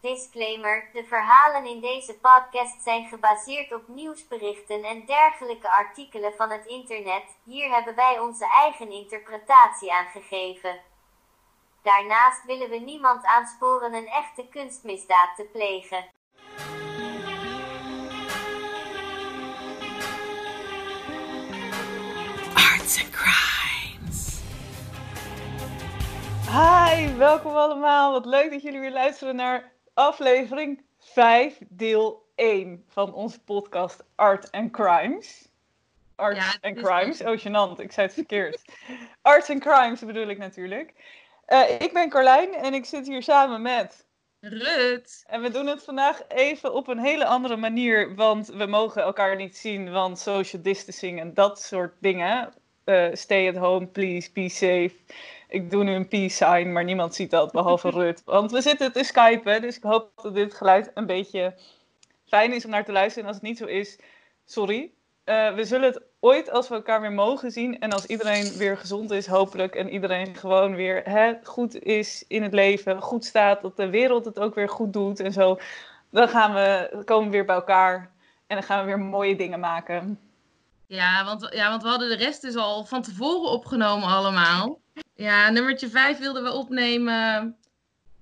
Disclaimer: De verhalen in deze podcast zijn gebaseerd op nieuwsberichten en dergelijke artikelen van het internet. Hier hebben wij onze eigen interpretatie aan gegeven. Daarnaast willen we niemand aansporen een echte kunstmisdaad te plegen. Arts and Crimes. Hi, welkom allemaal. Wat leuk dat jullie weer luisteren naar aflevering 5, deel 1 van onze podcast Art and Crimes. Ja, het and Crimes, oh gênant, ik zei het verkeerd. Arts and Crimes bedoel ik natuurlijk. Eh, ik ben Carlijn en ik zit hier samen met... Rut. En we doen het vandaag even op een hele andere manier, want we mogen elkaar niet zien, want social distancing en dat soort dingen. Eh, stay at home, please, be safe. Ik doe nu een peace sign, maar niemand ziet dat, behalve Rut. Want we zitten te skypen, dus ik hoop dat dit geluid een beetje fijn is om naar te luisteren. En als het niet zo is, sorry. Eh, we zullen het ooit, als we elkaar weer mogen zien en als iedereen weer gezond is, hopelijk, en iedereen gewoon weer hè, goed is in het leven, goed staat, dat de wereld het ook weer goed doet en zo, dan gaan we, komen we weer bij elkaar en dan gaan we weer mooie dingen maken. Ja want, ja, want we hadden de rest dus al van tevoren opgenomen allemaal. Ja, nummertje 5 wilden we opnemen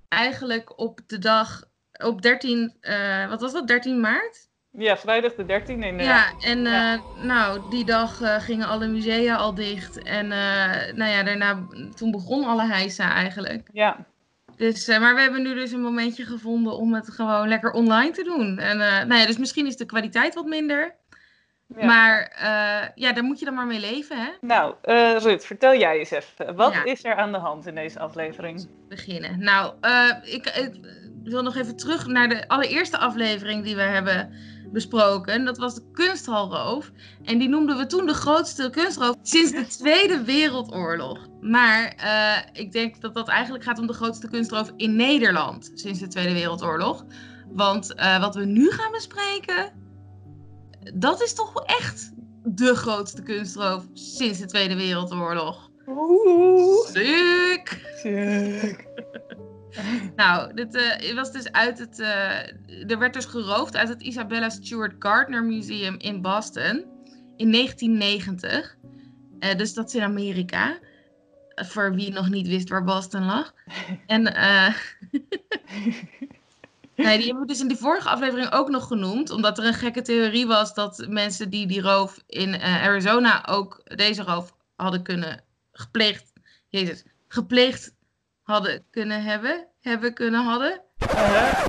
eigenlijk op de dag, op 13, eh, wat was dat, 13 maart? Ja, vrijdag de 13e. In, Ja, en Ja. eh, nou, die dag eh, gingen alle musea al dicht. En nou ja, daarna, toen begon alle heisa eigenlijk. ja. Dus, maar we hebben nu dus een momentje gevonden om het gewoon lekker online te doen. En nou ja, dus misschien is de kwaliteit wat minder. Ja. Maar eh, ja, daar moet je dan maar mee leven, hè? Nou, eh, Rut, vertel jij eens even. Wat Ja. is er aan de hand in deze aflevering? Beginnen. Nou, eh, ik, ik wil nog even terug naar de allereerste aflevering die we hebben besproken. Dat was de kunsthalroof. En die noemden we toen de grootste kunstroof sinds de Tweede Wereldoorlog. Maar ik denk dat dat eigenlijk gaat om de grootste kunstroof in Nederland sinds de Tweede Wereldoorlog. Want wat we nu gaan bespreken, dat is toch echt de grootste kunstroof sinds de Tweede Wereldoorlog. Oeh. Sick! Sick. Nou, dit eh, was dus uit het. eh, er werd dus geroofd uit het Isabella Stewart Gardner Museum in Boston in 1990. Eh, dus dat is in Amerika. Voor wie nog niet wist waar Boston lag. En. nee, die hebben we dus in die vorige aflevering ook nog genoemd. Omdat er een gekke theorie was dat mensen die die roof in eh, Arizona ook deze roof hadden kunnen gepleegd. Jezus, gepleegd hadden kunnen hebben. Hebben kunnen hadden. Uh-huh.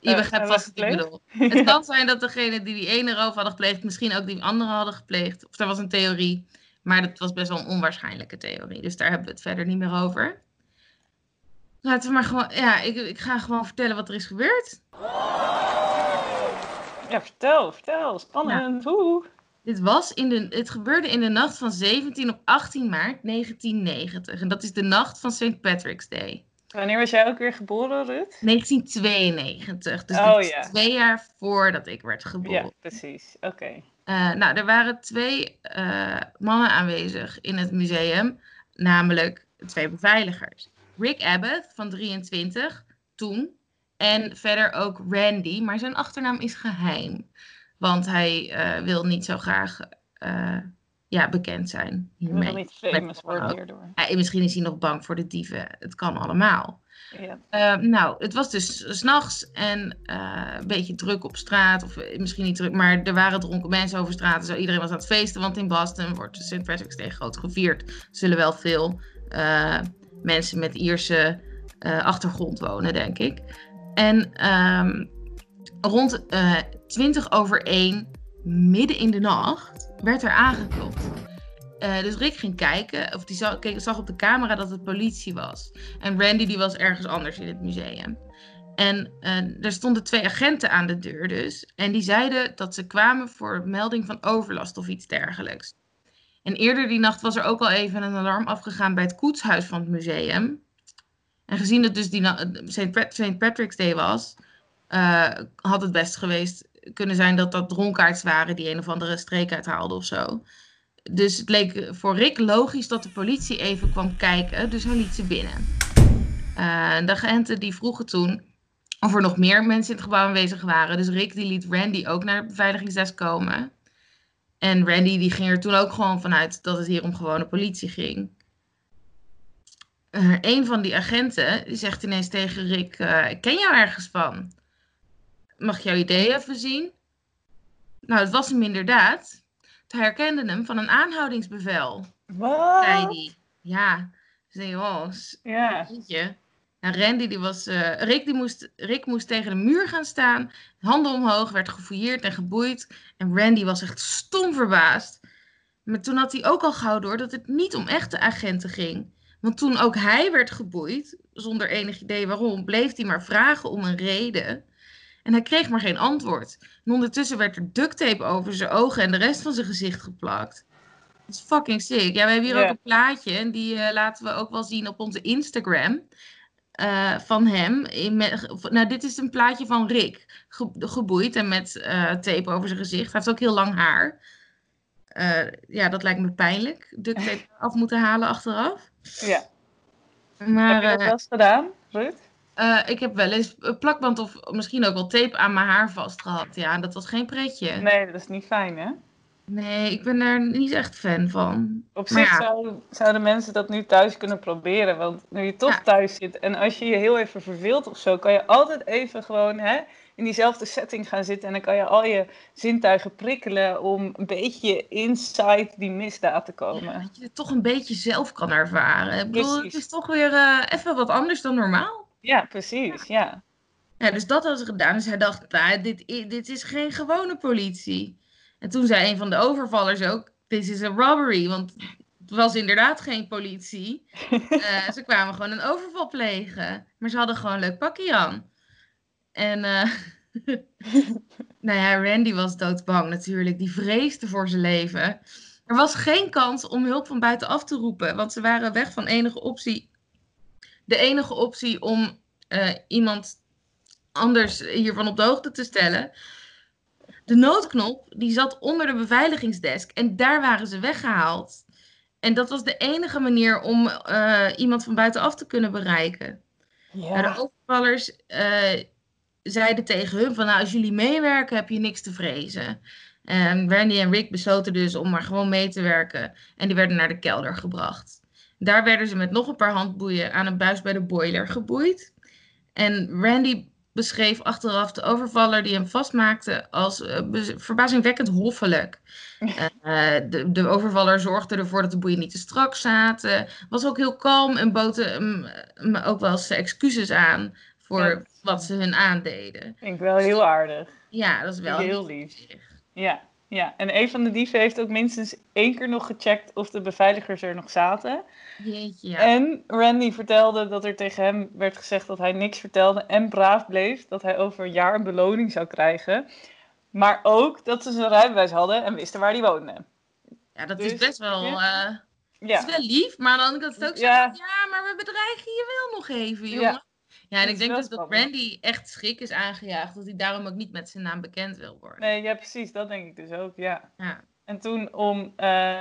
Je Eh, begrijpt vast wat ik bedoel. Het kan zijn dat degene die die ene roof hadden gepleegd, misschien ook die andere hadden gepleegd. Of er was een theorie. Maar dat was best wel een onwaarschijnlijke theorie. Dus daar hebben we het verder niet meer over. Laten we maar gewoon. Ja, ik, ik ga gewoon vertellen wat er is gebeurd. Ja, vertel, vertel. Spannend. Oeh. Dit was in de, het gebeurde in de nacht van 17 op 18 maart 1990. En dat is de nacht van St. Patrick's Day. Wanneer was jij ook weer geboren, Rut? 1992. Dus Oh, ja. twee jaar voordat ik werd geboren. Ja, precies. Oké. Eh, nou, er waren twee eh, mannen aanwezig in het museum, namelijk twee beveiligers. Rick Abbott van 23, toen. En verder ook Randy, maar zijn achternaam is geheim. Want hij eh, wil niet zo graag eh, ja, bekend zijn wil hiermee. nog niet famous worden hierdoor. Misschien is hij nog bang voor de dieven. Het kan allemaal. Ja. Eh, nou, het was dus s'nachts en eh, een beetje druk op straat. Of misschien niet druk, maar er waren dronken mensen over straat. en Zo. Iedereen was aan het feesten, want in Boston wordt St. Patrick's Day groot gevierd. Er zullen wel veel mensen met Ierse eh, achtergrond wonen, denk ik. En ehm, rond eh 20 over 1, midden in de nacht, werd er aangeklopt. Eh, dus Rick ging kijken, of die zag, keek, zag op de camera dat het politie was. En Randy die was ergens anders in het museum. En er stonden twee agenten aan de deur dus. En die zeiden dat ze kwamen voor melding van overlast of iets dergelijks. En eerder die nacht was er ook al even een alarm afgegaan bij het koetshuis van het museum. En gezien het dus St. Patrick's Day was, eh, had het best geweest kunnen zijn dat dat dronkaards waren die een of andere streek uithaalden of zo. Dus het leek voor Rick logisch dat de politie even kwam kijken, dus hij liet ze binnen. Eh, de agenten die vroegen toen of er nog meer mensen in het gebouw aanwezig waren. Dus Rick die liet Randy ook naar de beveiligingsdesk komen. En Randy die ging er toen ook gewoon vanuit dat het hier om gewone politie ging. Uh, een van die agenten die zegt ineens tegen Rick: uh, Ik ken jou ergens van. Mag ik jouw idee even zien? Nou, het was hem inderdaad. Hij herkende hem van een aanhoudingsbevel. Wat? Zei. Ja. Zei, oh, ja. Randy die was, uh, Rick, die moest, Rick moest tegen de muur gaan staan, handen omhoog, werd gefouilleerd en geboeid. En Randy was echt stom verbaasd. Maar toen had hij ook al gauw door dat het niet om echte agenten ging. Want toen ook hij werd geboeid, zonder enig idee waarom, bleef hij maar vragen om een reden. En hij kreeg maar geen antwoord. En ondertussen werd er duct tape over zijn ogen en de rest van zijn gezicht geplakt. Dat is fucking sick. Ja, we hebben hier ook een plaatje. En die eh, laten we ook wel zien op onze Instagram. Eh, van hem. In met, nou, dit is een plaatje van Rick. Ge- geboeid en met eh, tape over zijn gezicht. Hij heeft ook heel lang haar. Eh, ja, dat lijkt me pijnlijk. Duct tape af moeten halen achteraf. Ja. Maar Heb je dat wel eens gedaan, Ruud? ik heb wel eens een plakband of misschien ook wel tape aan mijn haar vast gehad. Ja, en dat was geen pretje. Nee, dat is niet fijn, hè? Nee, ik ben daar niet echt fan van. Op Maar zich ja. zouden, zouden mensen dat nu thuis kunnen proberen. Want nu je toch Ja. thuis zit en als je je heel even verveelt of zo, kan je altijd even gewoon hè, in diezelfde setting gaan zitten. En dan kan je al je zintuigen prikkelen om een beetje inside die misdaad te komen. Dat je het toch een beetje zelf kan ervaren. Ik bedoel, het Precies. is toch weer eh, even wat anders dan normaal. Ja, precies. Ja. Ja, dus dat hadden ze gedaan. Dus hij dacht, nou, dit, dit is geen gewone politie. En toen zei een van de overvallers ook, this is a robbery. Want het was inderdaad geen politie. Eh, ze kwamen gewoon een overval plegen. Maar ze hadden gewoon een leuk pakje aan. En eh, nou ja, Randy was doodbang natuurlijk. Die vreesde voor zijn leven. Er was geen kans om hulp van buitenaf te roepen. Want ze waren weg van enige optie. De enige optie om eh, iemand anders hiervan op de hoogte te stellen. De noodknop die zat onder de beveiligingsdesk en daar waren ze weggehaald. En dat was de enige manier om eh, iemand van buitenaf te kunnen bereiken. Maar de overvallers eh, zeiden tegen hun van nou, als jullie meewerken heb je niks te vrezen. En Randy en Rick besloten dus om maar gewoon mee te werken. En die werden naar de kelder gebracht. Daar werden ze met nog een paar handboeien aan een buis bij de boiler geboeid. En Randy beschreef achteraf de overvaller die hem vastmaakte als eh, verbazingwekkend hoffelijk. Eh, de, de overvaller zorgde ervoor dat de boeien niet te strak zaten. Was ook heel kalm en bood hem, hem ook wel eens excuses aan voor Ja. wat ze hun aandeden. Vind ik wel heel aardig. Ja, dat is wel Heel lief. Ja, ja. En een van de dieven heeft ook minstens één keer nog gecheckt of de beveiligers er nog zaten. Jeetje, ja. En Randy vertelde dat er tegen hem werd gezegd dat hij niks vertelde en braaf bleef. Dat hij over een jaar een beloning zou krijgen. Maar ook dat ze zijn rijbewijs hadden en wisten waar hij woonde. Ja, dat Dus, is best wel, eh, Ja, is wel lief, maar kant is het ook zo Ja. van, ja, maar we bedreigen je wel nog even, jongen. Ja, en Dat ik denk dus dat. Randy echt schrik is aangejaagd, dat hij daarom ook niet met zijn naam bekend wil worden. nee, ja, precies. Dat denk ik dus ook, ja. Ja. En toen om eh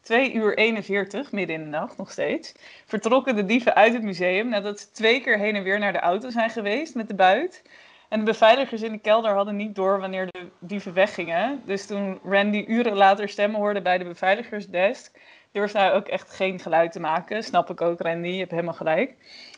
2 uur 41, midden in de nacht nog steeds, vertrokken de dieven uit het museum nadat ze twee keer heen en weer naar de auto zijn geweest met de buit. En de beveiligers in de kelder hadden niet door wanneer de dieven weggingen. Dus toen Randy uren later stemmen hoorde bij de beveiligersdesk, durfde hij ook echt geen geluid te maken. Snap ik ook, Randy, je hebt helemaal gelijk.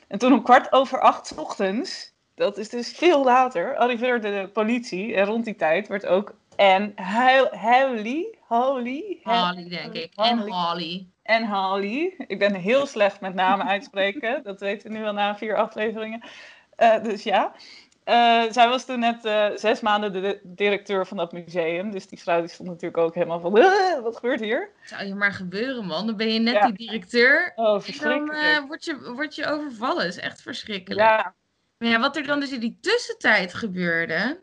En toen om kwart over acht 's ochtends, dat is dus veel later, arriveerde de politie. En rond die tijd werd ook en Holly, Holly, Holly, denk ik. En Holly. Holly. en Holly. Ik ben heel slecht met namen uitspreken. dat weten we nu al na vier afleveringen. Eh, dus ja. Eh, zij was toen net eh, zes maanden de, directeur van dat museum. Dus die vrouw die stond natuurlijk ook helemaal van... "Eh, wat gebeurt hier? Zou je maar gebeuren, man. Dan ben je net Ja. die directeur. Oh, En dan verschrikkelijk. eh, word, je, word je overvallen. is echt verschrikkelijk. ja, Maar ja, wat er dan dus in die tussentijd gebeurde...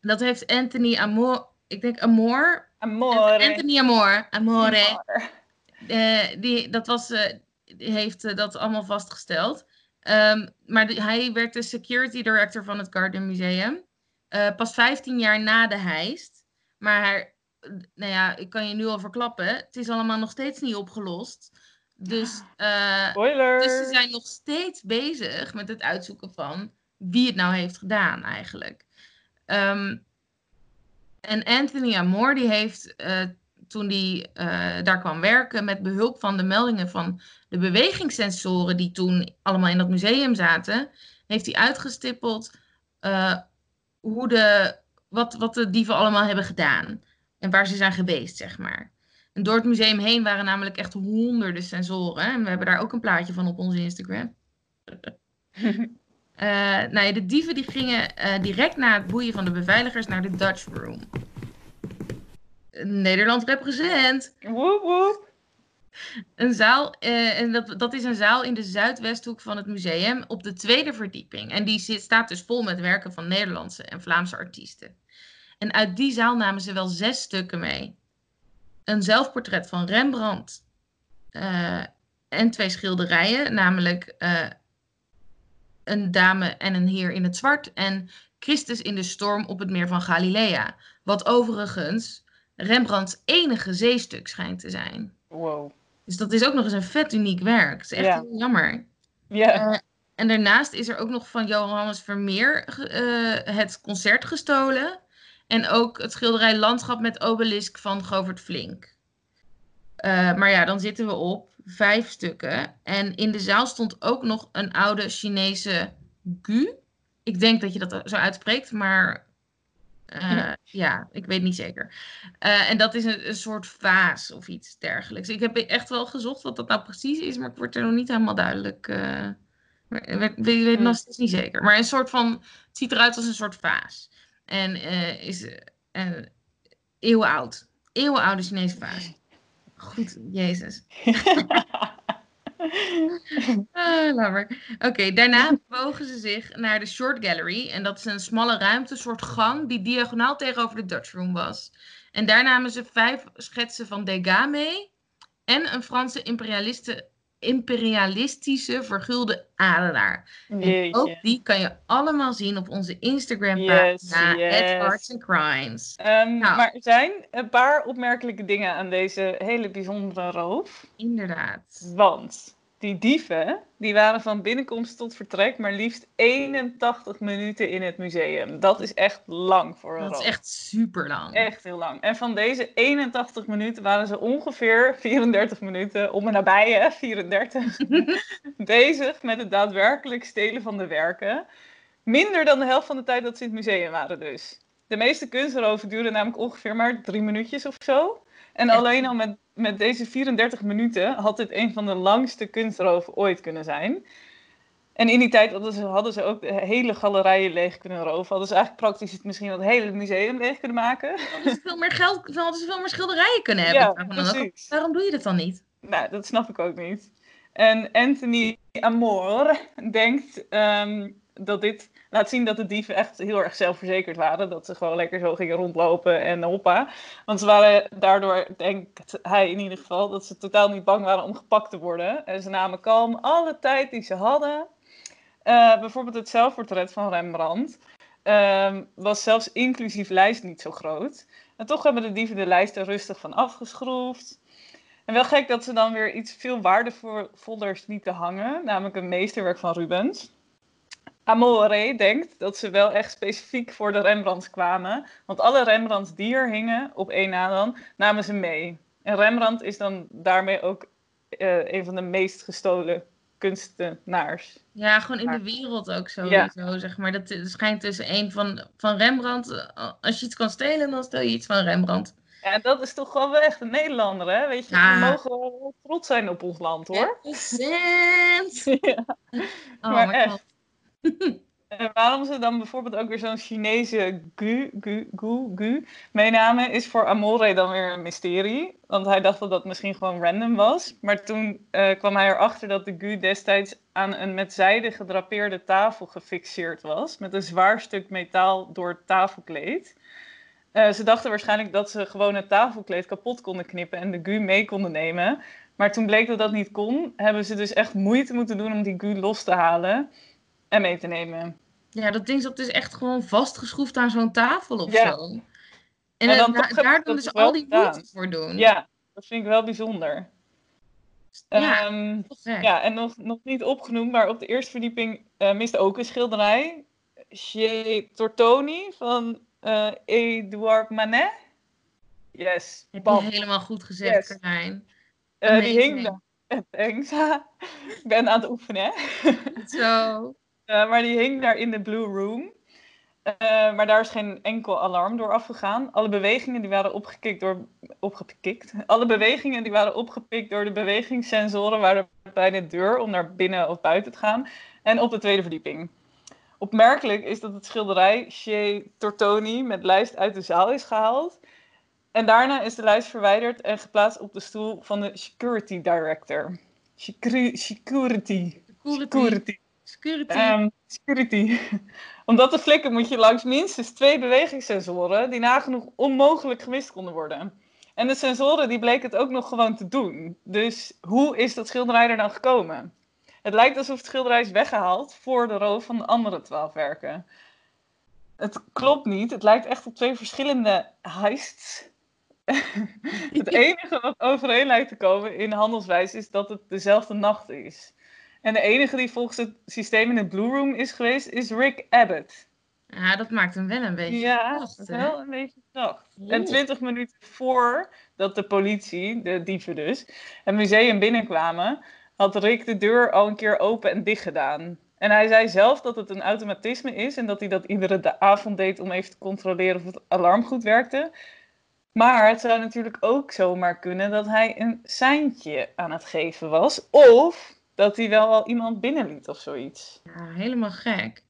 Dat heeft Anthony Amor... Ik denk Amor... amore. Anthony Amor. Amore. Amore. Die, dat was, heeft dat allemaal vastgesteld. Ehm, maar hij werd de security director van het Garden Museum. Eh, pas 15 jaar na de heist. Maar nou ja, ik kan je nu al verklappen. Het is allemaal nog steeds niet opgelost. Dus, eh, Spoiler. dus ze zijn nog steeds bezig met het uitzoeken van wie het nou heeft gedaan eigenlijk. Ehm, en Anthony Amor die heeft uh, toen hij uh, daar kwam werken met behulp van de meldingen van de bewegingssensoren die toen allemaal in dat museum zaten, heeft hij uitgestippeld uh, hoe de, wat, wat de dieven allemaal hebben gedaan en waar ze zijn geweest, zeg maar. En door het museum heen waren namelijk echt honderden sensoren. En we hebben daar ook een plaatje van op onze Instagram. Uh, nou ja, de dieven die gingen direct na het boeien van de beveiligers naar de Dutch Room. Nederland represent. Woep woep. Een zaal, uh, en dat, dat is een zaal in de zuidwesthoek van het museum op de tweede verdieping. En die zit, staat dus vol met werken van Nederlandse en Vlaamse artiesten. En uit die zaal namen ze wel zes stukken mee. Een zelfportret van Rembrandt en twee schilderijen, namelijk een dame en een heer in het zwart en Christus in de storm op het meer van Galilea. Wat overigens Rembrandts enige zeestuk schijnt te zijn. Wow. Dus dat is ook nog eens een vet uniek werk. Het is echt heel jammer. Ja. Eh, en daarnaast is er ook nog van Johannes Vermeer eh, het concert gestolen. En ook het schilderij Landschap met obelisk van Govert Flink. Eh, maar ja, dan zitten we op vijf stukken. En in de zaal stond ook nog een oude Chinese gu. Ik denk dat je dat zo uitspreekt, maar eh, ja, ik weet niet zeker. Eh, en dat is een, een soort vaas of iets dergelijks. Ik heb echt wel gezocht wat dat nou precies is, maar ik word er nog niet helemaal duidelijk. ik weet, het nog steeds niet zeker. Maar een soort van, het ziet eruit als een soort vaas. En eh, is eh eeuwenoud. Eeuwenoude Chinese vaas. Goed, Jezus. Ah. Oké, daarna bewogen ze zich naar de Short Gallery. En dat is een smalle ruimte, een soort gang, die diagonaal tegenover de Dutch Room was. En daar namen ze vijf schetsen van Degas mee. En een Franse imperialiste, imperialistische vergulde adelaar. En ook die kan je allemaal zien op onze Instagram Yes, pagina, yes. Arts and Crimes. Ehm, Nou. Maar er zijn een paar opmerkelijke dingen aan deze hele bijzondere roof. Inderdaad. Want die dieven, die waren van binnenkomst tot vertrek maar liefst 81 minuten in het museum. Dat is echt lang voor een Dat is echt super lang. Echt heel lang. En van deze 81 minuten waren ze ongeveer 34 minuten, om en nabij hè, 34, bezig met het daadwerkelijk stelen van de werken. Minder dan de helft van de tijd dat ze in het museum waren dus. De meeste kunstroven duren namelijk ongeveer maar drie minuutjes of zo. En alleen al met, met deze 34 minuten had dit een van de langste kunstroven ooit kunnen zijn. En in die tijd hadden ze, hadden ze ook de hele galerijen leeg kunnen roven. Hadden ze eigenlijk praktisch het misschien wel het hele museum leeg kunnen maken. Hadden ze veel meer geld, hadden ze veel meer schilderijen kunnen hebben. Ja, precies. Waarom doe je dat dan niet? Nou, dat snap ik ook niet. En Anthony Amor denkt ehm, dat dit laat zien dat de dieven echt heel erg zelfverzekerd waren. Dat ze gewoon lekker zo gingen rondlopen en hoppa. Want ze waren daardoor, denkt hij in ieder geval, dat ze totaal niet bang waren om gepakt te worden. En ze namen kalm alle tijd die ze hadden. Eh, bijvoorbeeld het zelfportret van Rembrandt ehm, was zelfs inclusief lijst niet zo groot. En toch hebben de dieven de lijst er rustig van afgeschroefd. En wel gek dat ze dan weer iets veel waardevollers lieten hangen, namelijk een meesterwerk van Rubens. Amore denkt dat ze wel echt specifiek voor de Rembrandts kwamen, want alle Rembrandts die er hingen, op één na dan, namen ze mee. En Rembrandt is dan daarmee ook eh, een van de meest gestolen kunstenaars. Ja, gewoon in de wereld ook sowieso, zeg maar. Dat schijnt tussen een van, van Rembrandt. eh, Als je iets kan stelen, dan stel je iets van Rembrandt. Ja, dat is toch wel echt een Nederlander, hè? Weet je, Ja. we mogen wel trots zijn op ons land, hoor. Ja. Oh, maar echt. En waarom ze dan bijvoorbeeld ook weer zo'n Chinese gu, gu, gu, gu meenamen, is voor Amore dan weer een mysterie. Want hij dacht dat dat misschien gewoon random was. Maar toen eh, kwam hij erachter dat de gu destijds aan een met zijde gedrapeerde tafel gefixeerd was. Met een zwaar stuk metaal door het tafelkleed. Eh, ze dachten waarschijnlijk dat ze gewoon het tafelkleed kapot konden knippen en de gu mee konden nemen. Maar toen bleek dat dat niet kon, hebben ze dus echt moeite moeten doen om die gu los te halen en mee te nemen. Ja, dat ding zat dus echt gewoon vastgeschroefd aan zo'n tafel of Ja. zo. En, En eh, dan daar doen ze wel al die moeite voor doen. Ja, dat vind ik wel bijzonder. Ja, Ehm, ja en nog, nog niet opgenoemd, maar op de eerste verdieping eh, mist ook een schilderij. Chez Tortoni van uh, Edouard Manet. Yes. Heb je helemaal goed gezegd, Yes. Carlijn. Eh, die hing daar. Thanks. Ik ben aan het oefenen, hè? Zo. Eh, maar die hing daar in de Blue Room. Eh, maar daar is geen enkel alarm door afgegaan. Alle bewegingen die waren opgekikt door... Opgepikt? Alle bewegingen die waren opgepikt door de bewegingssensoren... waren bij de deur om naar binnen of buiten te gaan. En op de tweede verdieping. Opmerkelijk is dat het schilderij Chez Tortoni met lijst uit de zaal is gehaald. En daarna is de lijst verwijderd en geplaatst op de stoel van de security director. Securi- Security. Security. Security. Security. Ehm, security. Om dat te flikken moet je langs minstens twee bewegingssensoren die nagenoeg onmogelijk gemist konden worden. En de sensoren die bleken het ook nog gewoon te doen. Dus hoe is dat schilderij er dan gekomen? Het lijkt alsof het schilderij is weggehaald voor de roof van de andere twaalf werken. Het klopt niet. Het lijkt echt op twee verschillende heists. het enige wat overeen lijkt te komen in handelswijze is dat het dezelfde nacht is. En de enige die volgens het systeem in de Blue Room is geweest, is Rick Abbott. ja, dat maakt hem wel een beetje Ja, is wel een beetje zacht. En twintig minuten voordat de politie, de dieven dus, het museum binnenkwamen, had Rick de deur al een keer open en dicht gedaan. En hij zei zelf dat het een automatisme is en dat hij dat iedere avond deed om even te controleren of het alarm goed werkte. Maar het zou natuurlijk ook zomaar kunnen dat hij een seintje aan het geven was. Of dat hij wel al iemand binnenliet of zoiets. Ja, helemaal gek.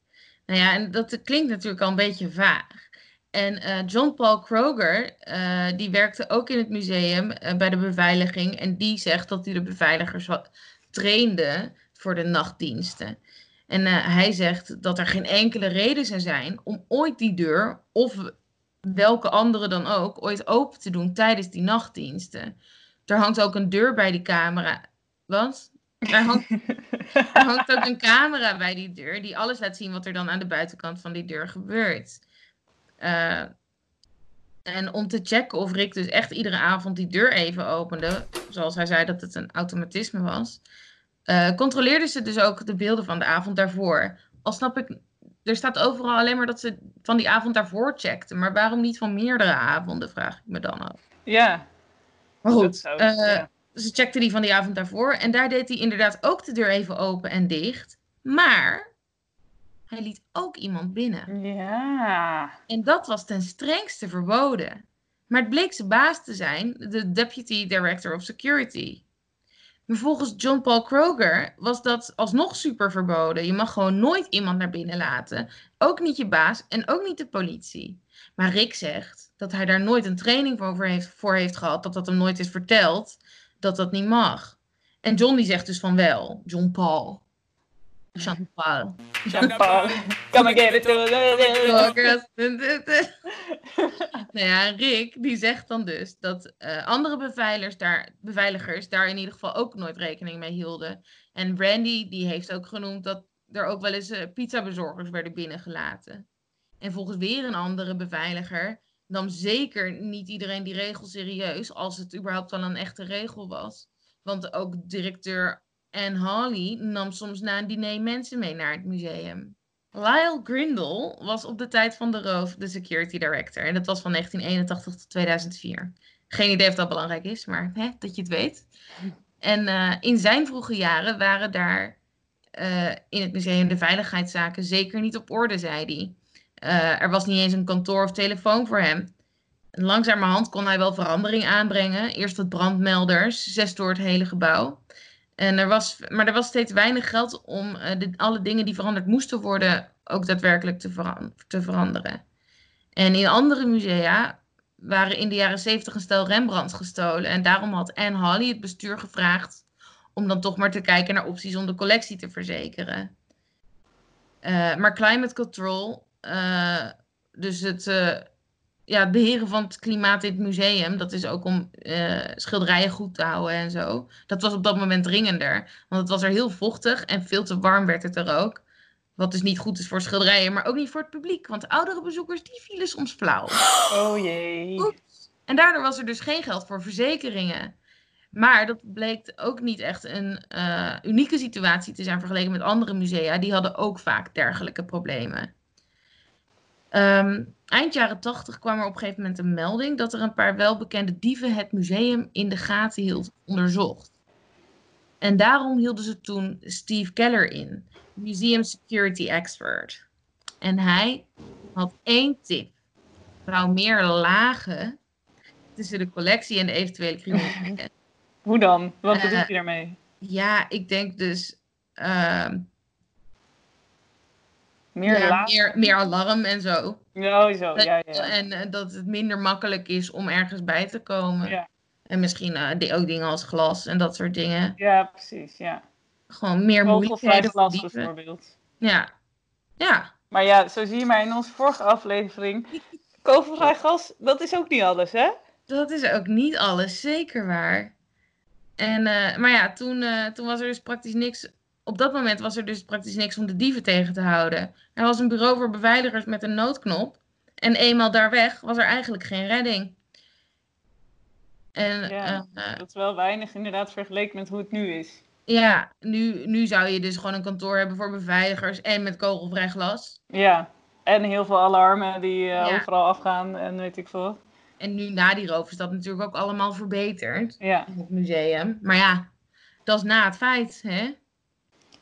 Nou ja, en dat klinkt natuurlijk al een beetje vaag. En eh, John Paul Kroger, eh, die werkte ook in het museum eh, bij de beveiliging. En die zegt dat hij de beveiligers trainde voor de nachtdiensten. En hij zegt dat er geen enkele reden zou zijn om ooit die deur, of welke andere dan ook, ooit open te doen tijdens die nachtdiensten. Er hangt ook een deur bij die camera. Wat? Er hangt er hangt ook een camera bij die deur die alles laat zien wat er dan aan de buitenkant van die deur gebeurt. Eh, en om te checken of Rick dus echt iedere avond die deur even opende, zoals hij zei dat het een automatisme was, eh controleerden ze dus ook de beelden van de avond daarvoor. Al snap ik, er staat overal alleen maar dat ze van die avond daarvoor checkten, maar waarom niet van meerdere avonden, vraag ik me dan af. Ja, Maar dat goed, zou eh, ja. Ze checkte die van die avond daarvoor. En daar deed hij inderdaad ook de deur even open en dicht. Maar hij liet ook iemand binnen. Ja. En dat was ten strengste verboden. Maar het bleek zijn baas te zijn, de Deputy Director of Security. Maar volgens John Paul Kroger was dat alsnog super verboden. Je mag gewoon nooit iemand naar binnen laten. Ook niet je baas en ook niet de politie. Maar Rick zegt dat hij daar nooit een training voor heeft, voor heeft gehad. Dat dat hem nooit is verteld. Dat dat niet mag. En John die zegt dus van wel. John Paul. Jean Paul. Jean-Paul. Come and get it. Nou ja, Rick die zegt dan dus dat eh, andere beveiligers daar, beveiligers daar in ieder geval ook nooit rekening mee hielden. En Brandy die heeft ook genoemd dat er ook wel eens eh, pizzabezorgers werden binnengelaten. En volgens weer een andere beveiliger nam zeker niet iedereen die regel serieus, als het überhaupt al een echte regel was. Want ook directeur Anne Hawley nam soms na een diner mensen mee naar het museum. Lyle Grindle was op de tijd van de roof de security director. En dat was van 1981 tot 2004. Geen idee of dat belangrijk is, maar hè, dat je het weet. En eh, in zijn vroege jaren waren daar eh, in het museum de veiligheidszaken zeker niet op orde, zei hij. Eh, er was niet eens een kantoor of telefoon voor hem. En langzamerhand kon hij wel verandering aanbrengen. Eerst wat brandmelders, zes door het hele gebouw. En er was, maar er was steeds weinig geld om eh, de, alle dingen die veranderd moesten worden ook daadwerkelijk te, te veranderen. En in andere musea waren in de jaren 70 een stel Rembrandt gestolen. En daarom had Anne Hawley het bestuur gevraagd om dan toch maar te kijken naar opties om de collectie te verzekeren. Eh, maar climate control, dus het, eh, ja, beheren van het klimaat in het museum, dat is ook om eh, schilderijen goed te houden en zo. Dat was op dat moment dringender, want het was er heel vochtig en veel te warm werd het er ook. Wat dus niet goed is voor schilderijen, maar ook niet voor het publiek, want oudere bezoekers die vielen soms flauw. Oh jee. Oeps. En daardoor was er dus geen geld voor verzekeringen. Maar dat bleek ook niet echt een eh, unieke situatie te zijn vergeleken met andere musea. Die hadden ook vaak dergelijke problemen. Ehm, eind jaren 80 kwam er op een gegeven moment een melding dat er een paar welbekende dieven het museum in de gaten hield onderzocht. En daarom hielden ze toen Steve Keller in, museum security expert. En hij had één tip. Bouw meer lagen tussen de collectie en de eventuele criminaliteit. Hoe dan? Wat Eh, bedoel je daarmee? ja, ik denk dus ehm, Meer ja, meer, meer alarm en zo. Ja, zo. Ja, ja. En eh, dat het minder makkelijk is om ergens bij te komen. Ja. En misschien eh, ook dingen als glas en dat soort dingen. Ja, precies. Ja. Gewoon meer moeilijkheden glas bijvoorbeeld. Ja. Ja. Maar ja, zo zie je maar in onze vorige aflevering. Kogelvrij gas, dat is ook niet alles, hè? Dat is ook niet alles, zeker waar. En, eh, maar ja, toen, toen was er dus praktisch niks. Op dat moment was er dus praktisch niks om de dieven tegen te houden. Er was een bureau voor beveiligers met een noodknop. En eenmaal daar weg was er eigenlijk geen redding. En Ja. eh, eh, Dat is wel weinig inderdaad vergeleken met hoe het nu is. ja, nu, nu zou je dus gewoon een kantoor hebben voor beveiligers en met kogelvrij glas. Ja. En heel veel alarmen die eh, Ja. overal afgaan en weet ik veel. En nu na die roof is dat natuurlijk ook allemaal verbeterd Ja. in het museum. Maar ja, dat is na het feit, hè?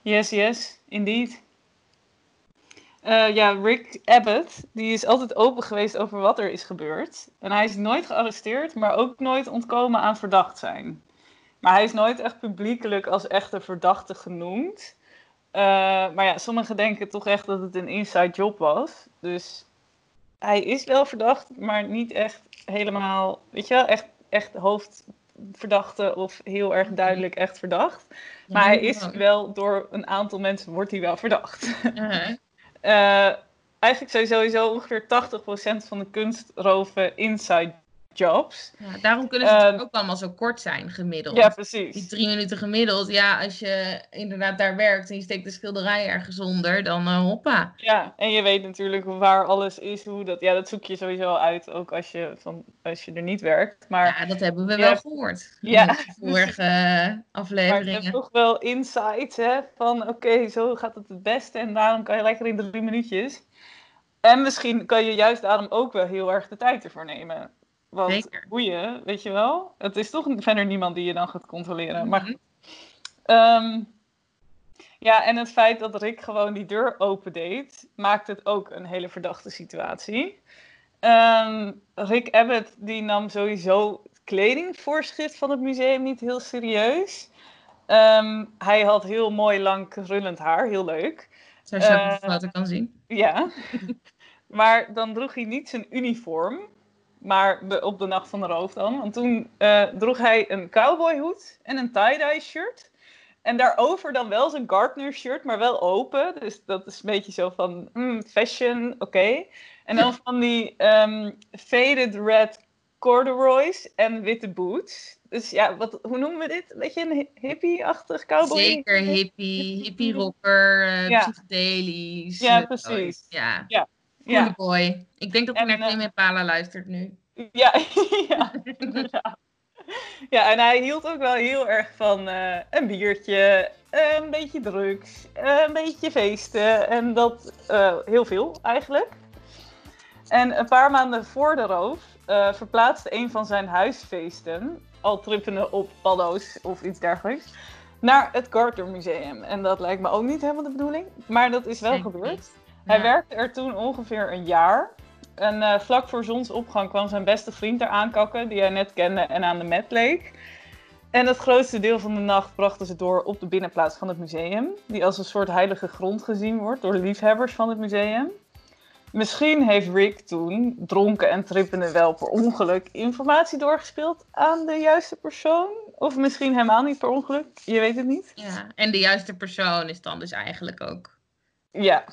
Yes, yes, indeed. Eh, ja, Rick Abbott, die is altijd open geweest over wat er is gebeurd. En hij is nooit gearresteerd, maar ook nooit ontkomen aan verdacht zijn. Maar hij is nooit echt publiekelijk als echte verdachte genoemd. Eh, maar ja, sommigen denken toch echt dat het een inside job was. Dus hij is wel verdacht, maar niet echt helemaal, weet je wel, echt, echt hoofdverdachte of heel erg duidelijk echt verdacht. Maar hij is wel door een aantal mensen wordt hij wel verdacht. Uh-huh. Eh, eigenlijk zijn sowieso ongeveer 80% van de kunstroven inside jobs. Ja, daarom kunnen ze Ehm, ook allemaal zo kort zijn, gemiddeld. Ja, Die precies. drie minuten gemiddeld. Ja, als je inderdaad daar werkt en je steekt de schilderij ergens onder, dan eh, hoppa. Ja, en je weet natuurlijk waar alles is, hoe dat, ja, dat zoek je sowieso uit, ook als je, van, als je er niet werkt. Maar, Ja, dat hebben we Ja. wel gehoord. Ja. In de vorige eh, maar je afleveringen. hebt toch wel insights, hè, van oké, zo gaat het het beste en daarom kan je lekker in drie minuutjes. En misschien kan je juist daarom ook wel heel erg de tijd ervoor nemen. Want Zeker. boeien, weet je wel, het is toch verder niemand die je dan gaat controleren. Maar Mhm. Ehm, ja, en het feit dat Rick gewoon die deur opendeed, maakt het ook een hele verdachte situatie. Ehm, Rick Abbott die nam sowieso het kledingvoorschrift van het museum niet heel serieus. Ehm, hij had heel mooi lang krullend haar, heel leuk. Zoals je eh, foto kan zien. Ja, maar dan droeg hij niet zijn uniform, maar op de nacht van de roof dan. Want toen eh, droeg hij een cowboyhoed en een tie-dye shirt. En daarover dan wel zijn Gardner shirt, maar wel open. Dus dat is een beetje zo van mm, fashion, oké. En dan van die ehm, faded red corduroys en witte boots. Dus ja, wat, hoe noemen we dit? Een beetje een hi- hippie-achtig cowboy? Zeker hippie, hippie rocker, eh Ja. psychedelisch. Ja, eh, precies. Ja, Ja. Coole boy. Ik denk dat hij En, naar eh, Tim Impala luistert nu. Ja, ja, inderdaad. Ja, en hij hield ook wel heel erg van eh, een biertje, eh, een beetje drugs, eh, een beetje feesten en dat heel veel eigenlijk. En een paar maanden voor de roof verplaatste een van zijn huisfeesten, al trippende op paddo's of iets dergelijks, naar het Carter Museum. En dat lijkt me ook niet helemaal de bedoeling, maar dat is wel Zeker gebeurd. Hij werkte er toen ongeveer een jaar. En eh, vlak voor zonsopgang kwam zijn beste vriend er aankakken, die hij net kende en aan de met leek. En het grootste deel van de nacht brachten ze door op de binnenplaats van het museum, die als een soort heilige grond gezien wordt door de liefhebbers van het museum. Misschien heeft Rick toen, dronken en trippende wel per ongeluk, informatie doorgespeeld aan de juiste persoon. Of misschien helemaal niet per ongeluk, je weet het niet. Ja, en de juiste persoon is dan dus eigenlijk ook. Ja,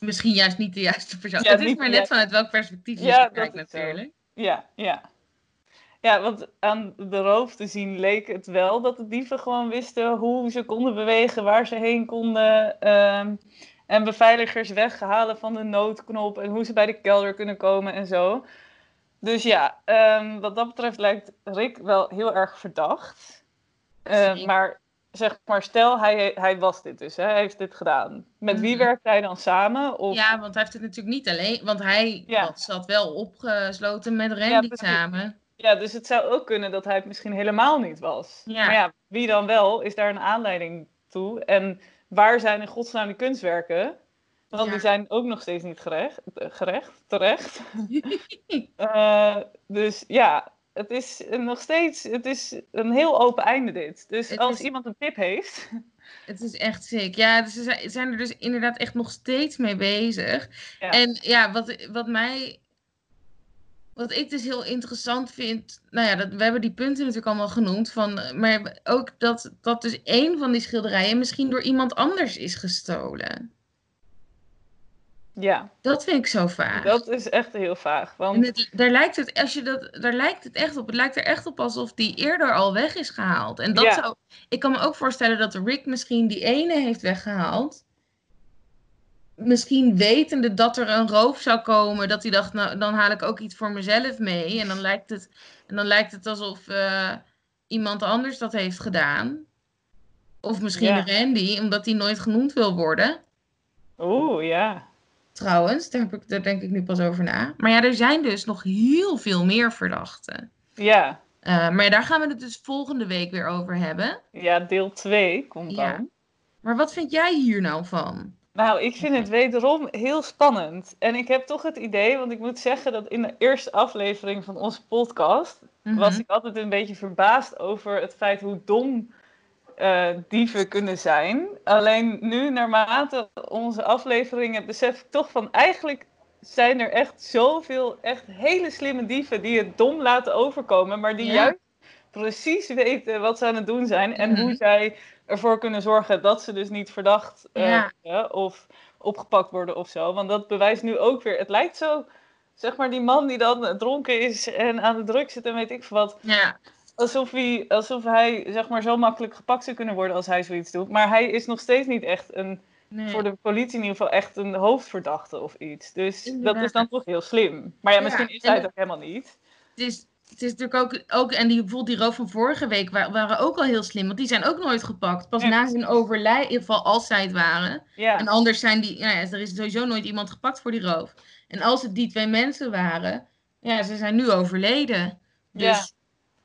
Misschien juist niet de juiste persoon. Ja, het is maar net juiste- vanuit welk perspectief je Ja, het kijkt zo. natuurlijk. Ja, ja. Ja, want aan de roof te zien leek het wel dat de dieven gewoon wisten hoe ze konden bewegen, waar ze heen konden. ehm, en beveiligers weghalen van de noodknop en hoe ze bij de kelder kunnen komen en zo. Dus ja, ehm, wat dat betreft lijkt Rick wel heel erg verdacht. Eh, Zeker. maar zeg maar, stel hij, hij was dit dus, hè, hij heeft dit gedaan. Met wie Mhm. werkt hij dan samen? Of... Ja, want hij heeft het natuurlijk niet alleen. Want hij Ja. had- zat wel opgesloten met Randy samen. Ja, dus het zou ook kunnen dat hij het misschien helemaal niet was. Ja. Maar ja, wie dan wel? Is daar een aanleiding toe? En waar zijn in godsnaam die kunstwerken? Want Ja. die zijn ook nog steeds niet gerecht, gerecht terecht. Eh, dus ja, het is nog steeds het is een heel open einde dit. Dus Het als is- iemand een tip heeft... Het is echt sick. Ja, ze zijn- zijn er dus inderdaad echt nog steeds mee bezig. Ja. En ja, wat, wat mij. Wat ik dus heel interessant vind. Nou ja, dat, we hebben die punten natuurlijk allemaal genoemd. Van, maar ook dat, dat dus één van die schilderijen misschien door iemand anders is gestolen. Ja, Dat vind ik zo vaag. dat is echt heel vaag. En Want het, daar, lijkt het, als je dat, daar lijkt het echt op. Het lijkt er echt op alsof die eerder al weg is gehaald. En dat Ja. zou, ik kan me ook voorstellen dat Rick misschien die ene heeft weggehaald. Misschien wetende dat er een roof zou komen, dat hij dacht, nou, dan haal ik ook iets voor mezelf mee. En dan lijkt het, en dan lijkt het alsof eh, iemand anders dat heeft gedaan. Of misschien Ja. Randy, omdat hij nooit genoemd wil worden. oeh, ja. Trouwens, daar, heb ik, daar denk ik nu pas over na. Maar ja, er zijn dus nog heel veel meer verdachten. Ja, Eh, maar daar gaan we het dus volgende week weer over hebben. ja deel 2 komt dan. Ja. Maar wat vind jij hier nou van? Nou, ik vind het wederom heel spannend. En ik heb toch het idee, want ik moet zeggen dat in de eerste aflevering van onze podcast was Mhm. ik altijd een beetje verbaasd over het feit hoe dom eh, dieven kunnen zijn. Alleen nu, naarmate onze afleveringen, besef ik toch van eigenlijk zijn er echt zoveel echt hele slimme dieven die het dom laten overkomen, maar die Ja. juist precies weten wat ze aan het doen zijn en Mhm. hoe zij ervoor kunnen zorgen dat ze dus niet verdacht Ja. worden of opgepakt worden of zo. Want dat bewijst nu ook weer. Het lijkt zo, zeg maar, die man die dan dronken is en aan de druk zit en weet ik veel wat. Ja, Alsof hij, alsof hij zeg maar, zo makkelijk gepakt zou kunnen worden als hij zoiets doet. Maar hij is nog steeds niet echt een, nee. voor de politie in ieder geval, echt een hoofdverdachte of iets. Dus dat is dan toch heel slim. Maar ja, Ja, misschien is hij het- ook helemaal niet. het is, het is natuurlijk ook, ook en die, bijvoorbeeld die roof van vorige week wa- waren ook al heel slim. Want die zijn ook nooit gepakt. Pas Ja. na hun overlijden, in ieder geval als zij het waren. Ja, En anders zijn die, nou ja, er is sowieso nooit iemand gepakt voor die roof. En als het die twee mensen waren, ja, ze zijn nu overleden. Dus Ja.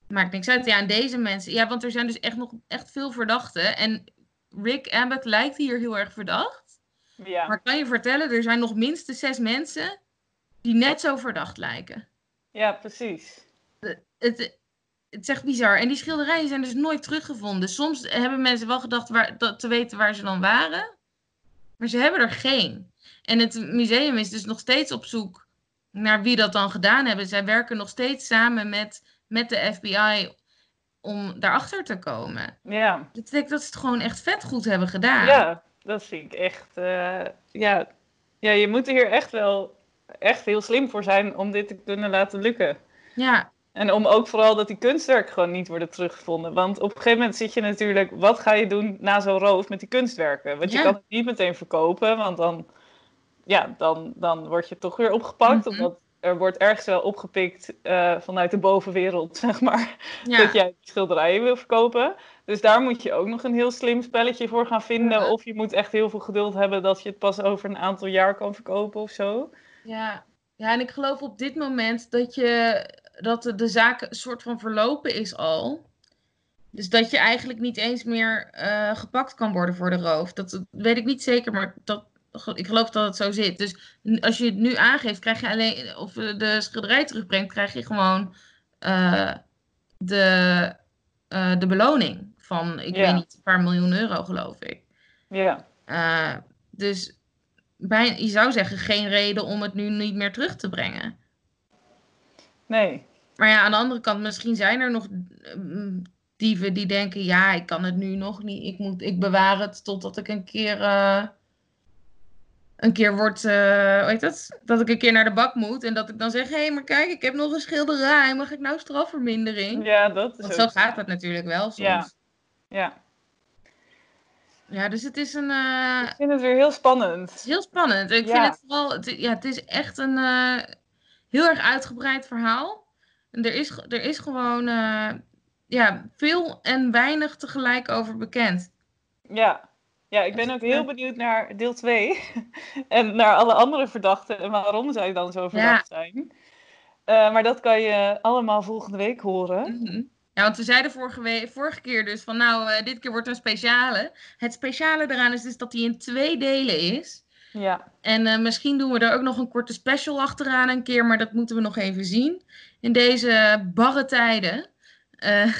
Maakt niks uit. Ja, en deze mensen, ja, want er zijn dus echt nog echt veel verdachten. En Rick Abbott lijkt hier heel erg verdacht. ja. Maar kan je vertellen, er zijn nog minstens zes mensen die net zo verdacht lijken. ja, precies. Het, het is echt bizar. En die schilderijen zijn dus nooit teruggevonden. Soms hebben mensen wel gedacht waar, dat, te weten waar ze dan waren. Maar ze hebben er geen. En het museum is dus nog steeds op zoek naar wie dat dan gedaan hebben. Zij werken nog steeds samen met, met de FBI om daarachter te komen. Ja. Dat betekent dat ze het gewoon echt vet goed hebben gedaan. Ja, dat vind ik echt. eh, ja. ja, je moet er hier echt wel echt heel slim voor zijn om dit te kunnen laten lukken. ja. En om ook vooral dat die kunstwerken gewoon niet worden teruggevonden. Want op een gegeven moment zit je natuurlijk, wat ga je doen na zo'n roof met die kunstwerken? Want je Ja. kan het niet meteen verkopen, want dan, ja, dan, dan word je toch weer opgepakt. Mhm. Omdat er wordt ergens wel opgepikt eh, vanuit de bovenwereld, zeg maar, ja. dat jij schilderijen wil verkopen. Dus daar moet je ook nog een heel slim spelletje voor gaan vinden. Ja. Of je moet echt heel veel geduld hebben dat je het pas over een aantal jaar kan verkopen of zo. Ja. ja, en ik geloof op dit moment dat, je, dat de, de zaak een soort van verlopen is al. Dus dat je eigenlijk niet eens meer eh, gepakt kan worden voor de roof. Dat, dat weet ik niet zeker, maar dat, ik geloof dat het zo zit. Dus als je het nu aangeeft, krijg je alleen, of de schilderij terugbrengt, krijg je gewoon eh, de, eh, de beloning van, ik Ja. weet niet, een paar miljoen euro geloof ik. Ja, Eh, dus bij, je zou zeggen, geen reden om het nu niet meer terug te brengen. nee. Maar ja, aan de andere kant, misschien zijn er nog mm, dieven die denken, ja, ik kan het nu nog niet. Ik, moet, ik bewaar het totdat ik een keer, een keer word, eh hoe heet dat? Dat ik een keer naar de bak moet en dat ik dan zeg, hé, hey, maar kijk, ik heb nog een schilderij. Mag ik nou strafvermindering? Ja, dat is Want zo gaat het natuurlijk wel soms. Ja. Ja, Ja, dus het is een... eh, ik vind het weer heel spannend. Het is heel spannend. Ik Ja. vind het vooral, het, ja, het is echt een eh, heel erg uitgebreid verhaal. En er is, er is gewoon, eh, ja, veel en weinig tegelijk over bekend. Ja. Ja, ik ben ook heel benieuwd naar deel 2. en naar alle andere verdachten en waarom zij dan zo verdacht zijn. Uh, maar dat kan je allemaal volgende week horen. Mhm. Ja, want we zeiden vorige, vorige keer dus van nou, uh, dit keer wordt een speciale. Het speciale eraan is dus dat hij in twee delen is. Ja. En uh, misschien doen we er ook nog een korte special achteraan een keer, maar dat moeten we nog even zien. In deze barre tijden.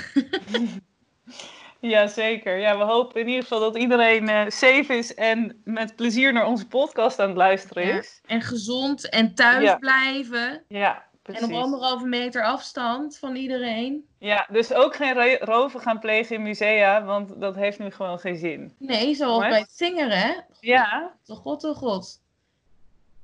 Uh... ja, zeker. Ja, we hopen in ieder geval dat iedereen uh, safe is en met plezier naar onze podcast aan het luisteren is. Ja. En gezond en thuis Ja. blijven. Ja, precies. En op anderhalve meter afstand van iedereen. Ja, dus ook geen ro- roven gaan plegen in musea, want dat heeft nu gewoon geen zin. Nee, zoals bij het zingeren, hè? Ja, Oh god, oh god.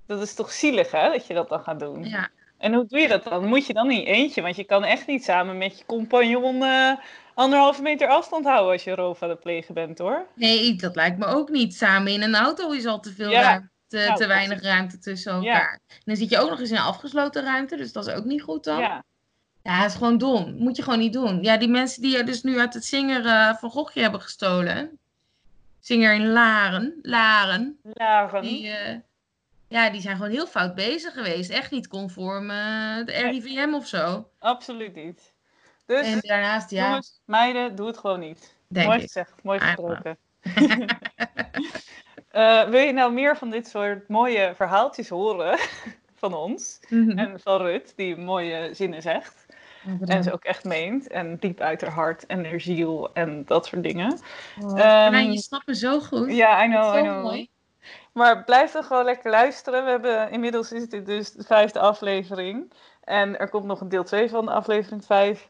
dat is toch zielig hè, dat je dat dan gaat doen. Ja. En hoe doe je dat dan? Moet je dan niet eentje, want je kan echt niet samen met je compagnon eh, anderhalve meter afstand houden als je roof aan het plegen bent hoor. Nee, dat lijkt me ook niet. Samen in een auto is al te veel Ja. ruimte, te, Nou, te weinig ruimte tussen Ja. elkaar. En dan zit je ook nog eens in een afgesloten ruimte, dus dat is ook niet goed dan. Ja, Ja, het is gewoon dom. Moet je gewoon niet doen. Ja, die mensen die er dus nu uit het zinger eh, van Gogje hebben gestolen. Zinger in Laren. Laren. Laren. Die, eh, ja, die zijn gewoon heel fout bezig geweest. Echt niet conform eh, de RIVM of zo. Absoluut niet. Dus En daarnaast, ja, jongens, meiden, doe het gewoon niet. denk mooi ik. gezegd, mooi gesproken. Eh, wil je nou meer van dit soort mooie verhaaltjes horen van ons Mhm. en van Rut, die mooie zinnen zegt en ze ook echt meent en diep uit haar hart en haar ziel en dat soort dingen? Oh, Ehm, Carlijn, je snapt me zo goed. Ja, I know, I know. mooi. Maar blijf dan gewoon lekker luisteren. We hebben, inmiddels is dit dus de vijfde aflevering. En er komt nog een deel 2 van de aflevering 5.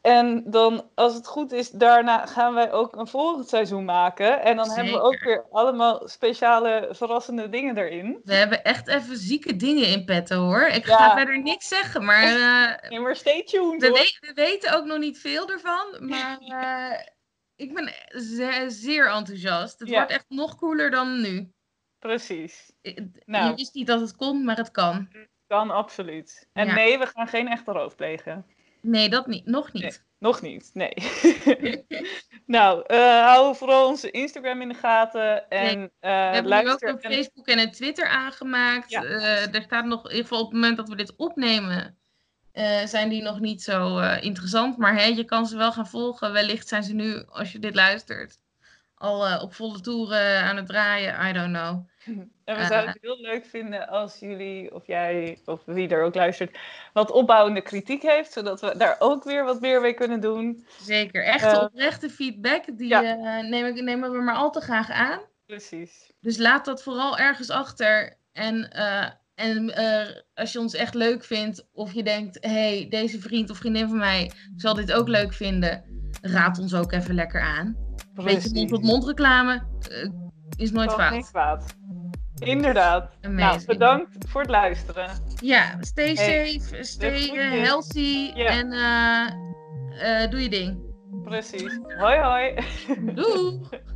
En dan, als het goed is, daarna gaan wij ook een volgend seizoen maken. En dan hebben we ook weer allemaal speciale, verrassende dingen erin. We hebben echt even zieke dingen in petto hoor. Ik Ja. ga verder niks zeggen, maar eh, Nee, maar stay tuned we, hoor. we- we weten ook nog niet veel ervan. Maar eh, ik ben zeer, zeer enthousiast. Het Ja. wordt echt nog cooler dan nu. Precies. Ik- Nou. Je wist niet dat het kon, maar het kan. Kan absoluut. En Ja. nee, we gaan geen echte roof plegen. Nee, dat niet. Nog niet. Nee. Nog niet, nee. nou, eh, hou vooral onze Instagram in de gaten. En Nee, eh We hebben nu luister. ook een en- Facebook en een Twitter aangemaakt. Ja. Eh, er staat nog, in ieder geval op het moment dat we dit opnemen, eh, zijn die nog niet zo eh, interessant. Maar hè, je kan ze wel gaan volgen. Wellicht zijn ze nu, als je dit luistert, al op volle toeren aan het draaien. I don't know. En we Eh. zouden het heel leuk vinden als jullie, of jij, of wie er ook luistert, wat opbouwende kritiek heeft. Zodat we daar ook weer wat meer mee kunnen doen. Zeker. Echte Eh, oprechte feedback, die ja. eh, nemen, nemen we maar al te graag aan. Precies. Dus laat dat vooral ergens achter. En, en als je ons echt leuk vindt, of je denkt: hey, deze vriend of vriendin van mij zal dit ook leuk vinden, raad ons ook even lekker aan. Een beetje mond-tot-mond reclame eh, is nooit kwaad. Inderdaad. Nou, bedankt voor het luisteren. Ja, stay Hey, safe, stay eh, healthy en eh, eh, doe je ding. Precies. Hoi hoi. Doei!